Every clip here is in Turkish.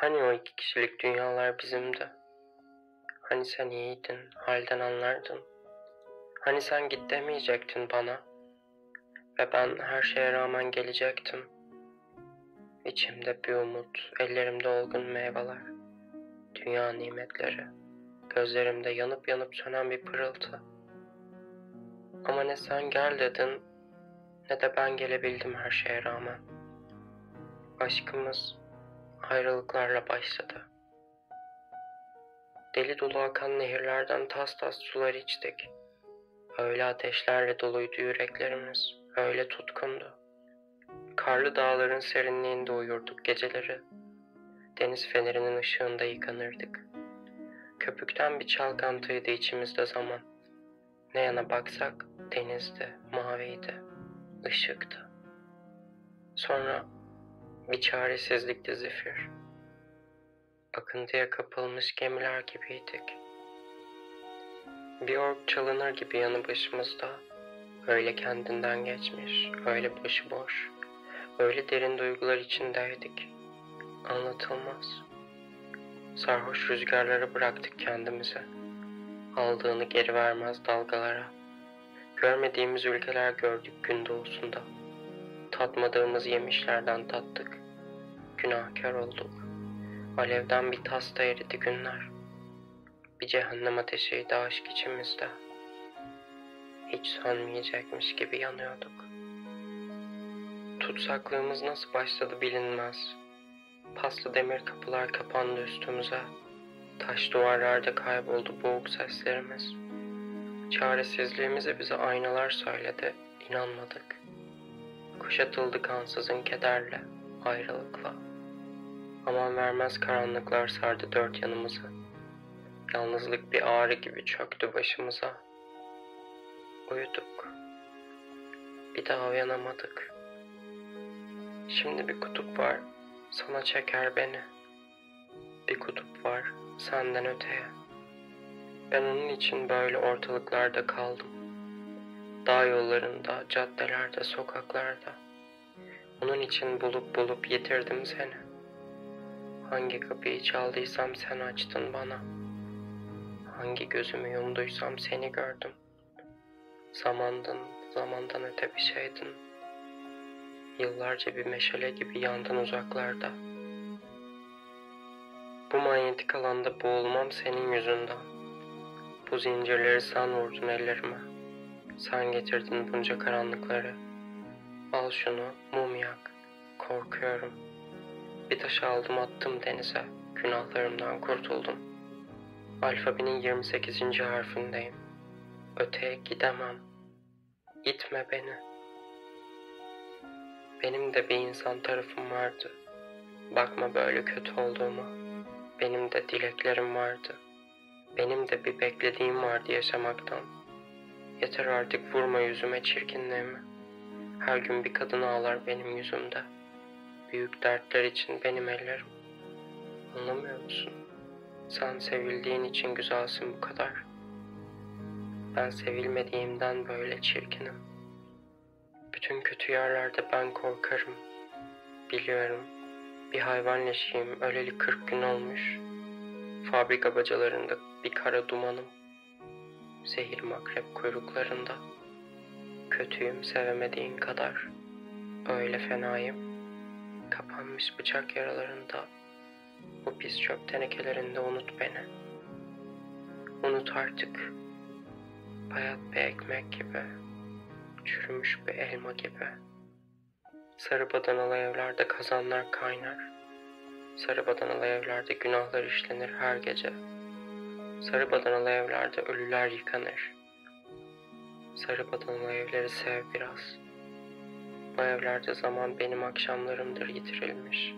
Hani o iki kişilik dünyalar bizimdi? Hani sen iyiydin, halden anlardın? Hani sen git demeyecektin bana? Ve ben her şeye rağmen gelecektim. İçimde bir umut, ellerimde olgun meyveler. Dünya nimetleri, gözlerimde yanıp yanıp sönen bir pırıltı. Ama ne sen gel dedin, ne de ben gelebildim her şeye rağmen. Aşkımız ayrılıklarla başladı. Deli dolu akan nehirlerden tas tas sular içtik. Öyle ateşlerle doluydu yüreklerimiz, öyle tutkundu. Karlı dağların serinliğinde uyurduk geceleri. Deniz fenerinin ışığında yıkanırdık. Köpükten bir çalkantıydı içimizde zaman. Ne yana baksak denizdi, maviydi, ışıktı. Sonra bir çaresizlikti zifir. Akıntıya kapılmış gemiler gibiydik. Bir ork çalınır gibi yanı başımızda. Öyle kendinden geçmiş, öyle başıboş, öyle derin duygular içindeydik. Anlatılmaz. Sarhoş rüzgarlara bıraktık kendimizi. Aldığını geri vermez dalgalara. Görmediğimiz ülkeler gördük gün doğusunda. Tatmadığımız yemişlerden tattık. Günahkar olduk. Alevden bir tasta eridi günler. Bir cehennem ateşiydi aşk içimizde. Hiç sönmeyecekmiş gibi yanıyorduk. Tutsaklığımız nasıl başladı bilinmez. Paslı demir kapılar kapandı üstümüze. Taş duvarlarda kayboldu boğuk seslerimiz. Çaresizliğimizi bize aynalar söyledi, inanmadık. Kuşatıldık ansızın kederle, ayrılıkla. Aman vermez karanlıklar sardı dört yanımızı. Yalnızlık bir ağrı gibi çöktü başımıza. Uyuduk. Bir daha uyanamadık. Şimdi bir kutup var, sana çeker beni. Bir kutup var, senden öteye. Ben onun için böyle ortalıklarda kaldım. Dağ yollarında, caddelerde, sokaklarda. Onun için bulup bulup yitirdim seni. Hangi kapıyı çaldıysam sen açtın bana. Hangi gözümü yumduysam seni gördüm. Zamandın, zamandan öte bir şeydin. Yıllarca bir meşale gibi yandın uzaklarda. Bu manyetik alanda boğulmam senin yüzünden. Bu zincirleri sen vurdun ellerime. Sen getirdin bunca karanlıkları. Al şunu, mum yak. Korkuyorum. Bir taş aldım attım denize. Günahlarımdan kurtuldum. Alfabenin 28. harfindeyim. Öteye gidemem. İtme beni. Benim de bir insan tarafım vardı. Bakma böyle kötü olduğuma. Benim de dileklerim vardı. Benim de bir beklediğim vardı yaşamaktan. Yeter artık vurma yüzüme çirkinliğimi. Her gün bir kadın ağlar benim yüzümde. Büyük dertler için benim ellerim. Anlamıyor musun? Sen sevildiğin için güzelsin bu kadar. Ben sevilmediğimden böyle çirkinim. Bütün kötü yerlerde ben korkarım. Biliyorum. Bir hayvan leşiyim. Öleli kırk gün olmuş. Fabrika bacalarında bir kara dumanım. Zehir makrep kuyruklarında. Kötüyüm sevemediğin kadar. Öyle fenayım. Kapanmış bıçak yaralarında. Bu pis çöp tenekelerinde unut beni. Unut artık. Bayat bir ekmek gibi. Çürümüş bir elma gibi. Sarı badanalı evlerde kazanlar kaynar. Sarı badanalı evlerde günahlar işlenir her gece. Sarı badanalı evlerde ölüler yıkanır. Sarı badanalı evleri sev biraz. Bu evlerde zaman benim akşamlarımdır yitirilmiş.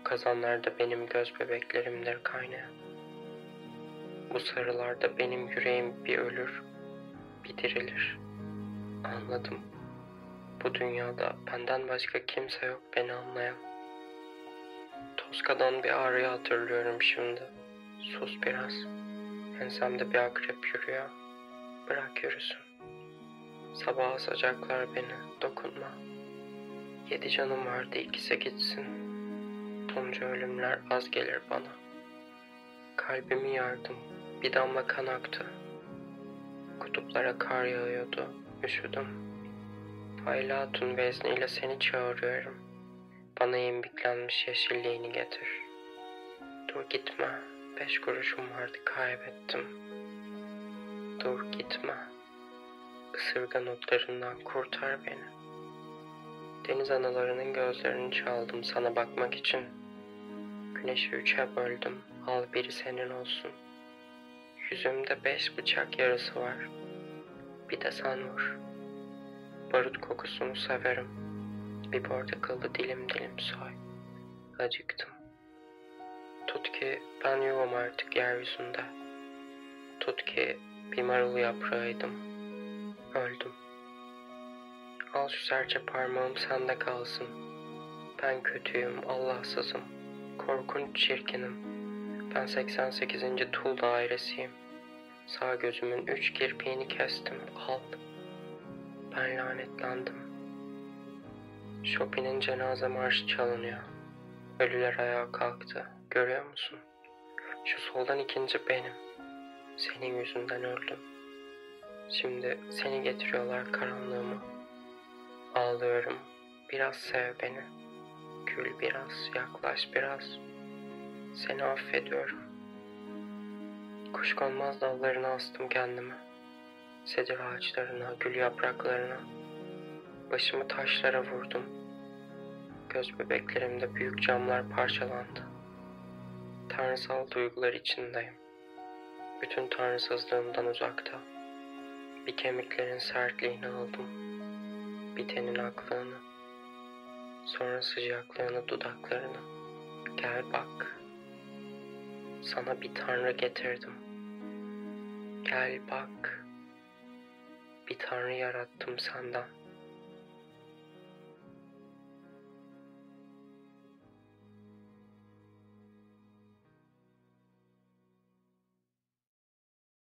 Bu kazanlarda benim göz bebeklerimdir kaynayan. Bu sarılarda benim yüreğim bir ölür, bir dirilir. Anladım. Bu dünyada benden başka kimse yok beni anlayan. Toska'dan bir ağrıyı hatırlıyorum şimdi. Sus biraz. Ensemde bir akrep yürüyor. Bırak yürüsün. Sabah asacaklar beni. Dokunma. Yedi canım vardı ikisi gitsin. Bu olunca ölümler az gelir bana. Kalbimi yardım, bir damla kan aktı. Kutuplara kar yağıyordu, üşüdüm. Haylatun vezniyle seni çağırıyorum. Bana imbiklenmiş yeşilliğini getir. Dur gitme, beş kuruşum vardı kaybettim. Dur gitme, ısırgan otlarından kurtar beni. Deniz analarının gözlerini çaldım sana bakmak için. Güneşi üçe böldüm, al biri senin olsun. Yüzümde beş bıçak yarası var. Bir de sen vur. Barut kokusunu severim. Bir portakalı dilim dilim soy. Acıktım. Tut ki ben yoğum artık yeryüzünde. Tut ki bir marul yaprağıydım. Öldüm. Al şu serçe parmağım sende kalsın. Ben kötüyüm, Allahsızım. Korkunç çirkinim. Ben 88. Tul dairesiyim. Sağ gözümün üç kirpiğini kestim. Al. Ben lanetlendim. Chopin'in cenaze marşı çalınıyor. Ölüler ayağa kalktı. Görüyor musun? Şu soldan ikinci benim. Senin yüzünden öldüm. Şimdi seni getiriyorlar karanlığıma. Ağlıyorum. Biraz sev beni. Gül biraz, yaklaş biraz. Seni affediyorum. Kuşkonmaz dallarına astım kendimi. Sedir ağaçlarına, gül yapraklarına. Başımı taşlara vurdum. Göz bebeklerimde büyük camlar parçalandı. Tanrısal duygular içindeyim. Bütün tanrısızlığımdan uzakta. Bir kemiklerin sertliğini aldım. Bir tenin aklını. Sonra sıcaklığını dudaklarını. Gel bak. Sana bir tanrı getirdim. Gel bak. Bir tanrı yarattım senden.